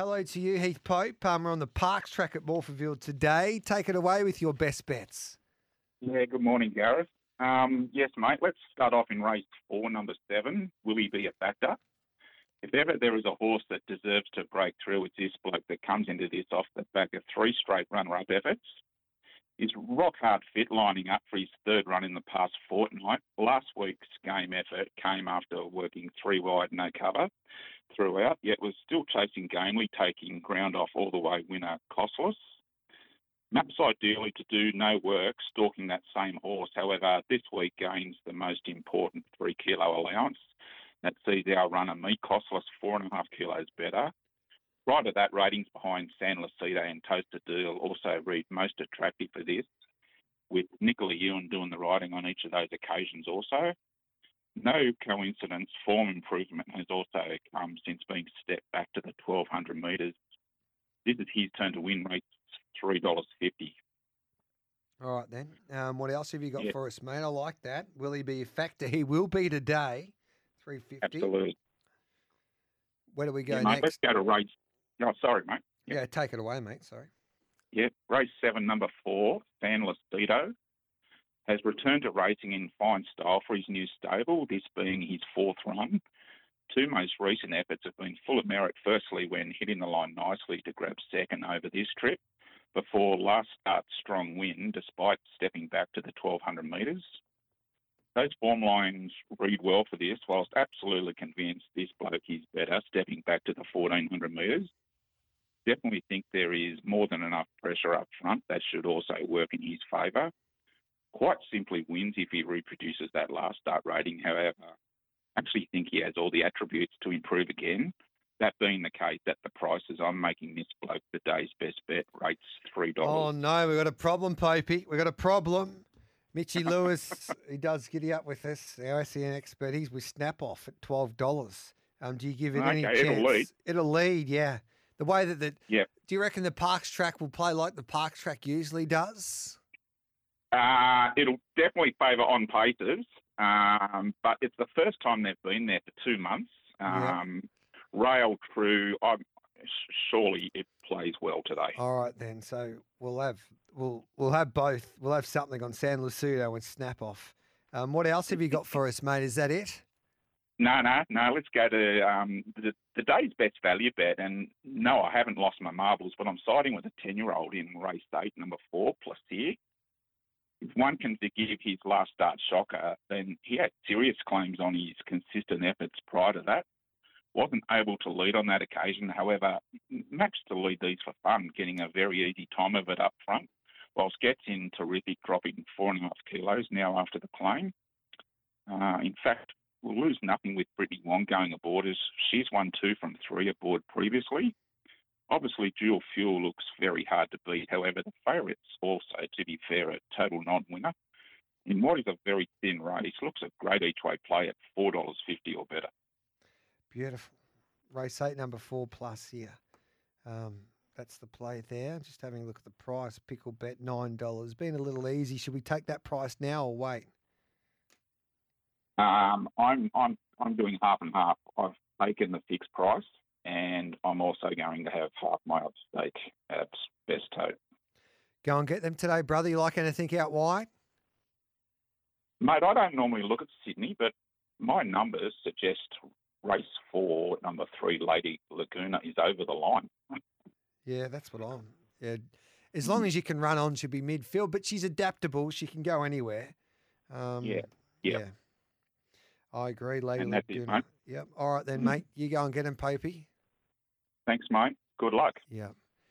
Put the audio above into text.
Hello to you, Heath Pope. Um, on the Parks track at Morphettville today. Take it away with your best bets. Yeah, good morning, Gareth. Um, yes, mate, let's start off in race four, number seven. Will he be a factor? If ever there is a horse that deserves to break through, it's this bloke that comes into this off the back of three straight runner-up efforts. He's rock hard fit, lining up for his third run in the past fortnight. Last week's game effort came after working three wide, no cover throughout, yet was still chasing gamely, taking ground off all the way winner Costless. Maps ideally to do no work stalking that same horse. However, this week gains the most important three kilo allowance. That sees our runner meet Costless four and a half kilos better. Right at that, ratings behind San Lucido and Toasted Deal also read most attractive for this, with Nicola Ewan doing the riding on each of those occasions also. No coincidence, form improvement has also come since being stepped back to the 1200 metres. This is his turn to win rates $3.50. All right, then. Um, what else have you got Yeah. for us, mate? I like that. Will he be a factor? He will be today. 350. Absolutely. Where do we go Yeah, mate, let's next? go to race. No, oh, sorry, mate. Yeah, take it away, mate. Sorry. Yeah, race seven, number four, San Lucido, has returned to racing in fine style for his new stable, this being his fourth run. Two most recent efforts have been full of merit, firstly, when hitting the line nicely to grab second over this trip, before last start's strong win, despite stepping back to the 1200 metres. Those form lines read well for this, whilst absolutely convinced this bloke is better, stepping back to the 1400 metres definitely think there is more than enough pressure up front. That should also work in his favour. Quite simply wins if he reproduces that last start rating. However, I actually think he has all the attributes to improve again. That being the case, at the prices I'm making this bloke the day's best bet rates three dollars. Oh no. We've got a problem, Popey. We've got a problem. Mitchy Lewis, he does giddy up with us, our SEN expert. He's with Snap Off at $12. Um, do you give it any chance? it'll lead. It'll lead, yeah. The way that the. Yep. Do you reckon the Parks track will play like the Parks track usually does? Uh, it'll definitely favour on paces, um, but it's the first time they've been there for two months. Yeah. Um, Rail crew, I'm, surely it plays well today. All right then. So we'll have we'll we'll have both. We'll have something on San Lucido and Snap Off. Um, what else have you got for us, mate? Is that it? No, no, no. Let's go to um, the, the day's best value bet. And no, I haven't lost my marbles, but I'm siding with a 10 year old in race eight, number four, plus here. If one can forgive his last start shocker, then he had serious claims on his consistent efforts prior to that. Wasn't able to lead on that occasion, however, matched to lead these for fun, getting a very easy time of it up front, whilst gets in terrific, dropping four and a half kilos now after the claim. Uh, in fact, we'll lose nothing with Brittany Wong going aboard as she's won two from three aboard previously. Obviously, dual fuel looks very hard to beat. However, the favourites also, to be fair, a total non-winner. In what is a very thin race, looks a great each-way play at $4.50 or better. Beautiful. Race eight, number four plus here. Um, that's the play there. Just having a look at the price. PickleBet nine dollars. Been a little easy. Should we take that price now or wait? Um, I'm, I'm, I'm doing half and half. I've taken the fixed price and I'm also going to have half my odd stake at best tote. Go and get them today, brother. You like anything out wide? Mate, I don't normally look at Sydney, but my numbers suggest race four, number three, Lady Laguna, is over the line. Yeah, that's what I'm. Yeah, as long as you can run on, she'll be midfield. But she's adaptable. She can go anywhere. Um, Yeah, yeah. yeah. I agree, Lady And that's it, mate. Yep. All right then, Mm. mate. You go and get him, Popey. Thanks, mate. Good luck. Yep.